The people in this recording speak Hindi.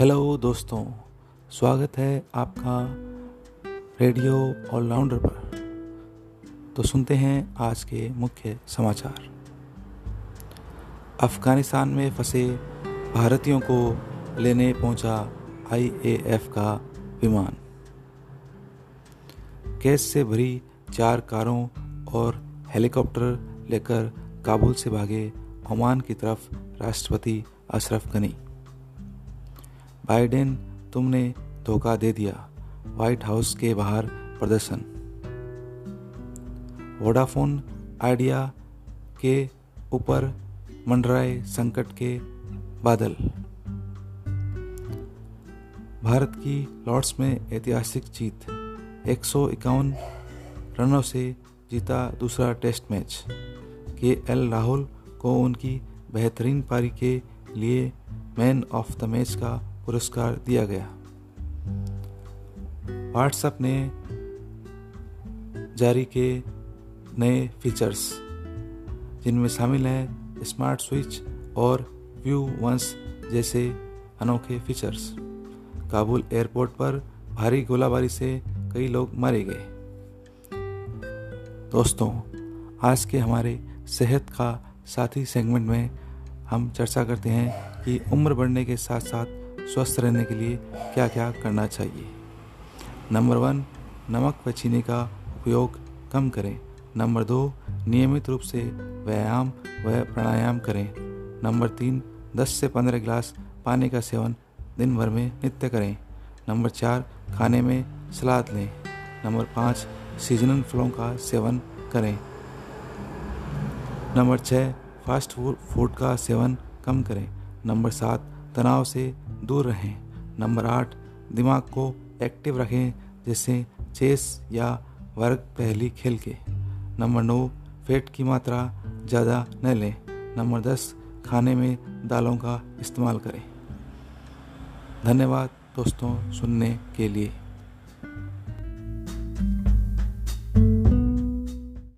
हेलो दोस्तों, स्वागत है आपका रेडियो ऑलराउंडर पर। तो सुनते हैं आज के मुख्य समाचार। अफ़गानिस्तान में फंसे भारतीयों को लेने पहुँचा आईएएफ का विमान। गैस से भरी चार कारों और हेलीकॉप्टर लेकर काबुल से भागे ओमान की तरफ़ राष्ट्रपति अशरफ गनी। बाइडेन, तुमने धोखा दे दिया। व्हाइट हाउस के बाहर प्रदर्शन। वोडाफोन आइडिया के ऊपर मंडराए संकट के बादल। भारत की लॉर्ड्स में ऐतिहासिक जीत। एक सौ इक्यावन रनों से जीता दूसरा test match. K L Rahul को उनकी बेहतरीन पारी के लिए मैन ऑफ़ द मैच का पुरस्कार दिया गया। व्हाट्सएप ने जारी किए नए फीचर्स जिनमें शामिल हैं स्मार्ट स्विच और व्यू वंस जैसे अनोखे फीचर्स काबुल एयरपोर्ट पर भारी गोलाबारी से कई लोग मारे गए। दोस्तों, आज के हमारे सेहत का साथी सेगमेंट में हम चर्चा करते हैं कि उम्र बढ़ने के साथ साथ स्वस्थ रहने के लिए क्या क्या करना चाहिए? नंबर वन, नमक व चीनी का उपयोग कम करें। नंबर दो, नियमित रूप से व्यायाम व प्राणायाम करें। नंबर तीन 10 से 15 गिलास पानी का सेवन दिन भर में नित्य करें। नंबर चार, खाने में सलाद लें। नंबर पाँच सीजनल फलों का सेवन करें। नंबर छः फास्ट फ़ूड का सेवन कम करें। नंबर सात तनाव से दूर रहें। नंबर आठ, दिमाग को एक्टिव रखें, जैसे चेस या वर्ग पहली खेल के। नंबर नौ, फैट की मात्रा ज़्यादा न लें। नंबर दस, खाने में दालों का इस्तेमाल करें। धन्यवाद दोस्तों सुनने के लिए।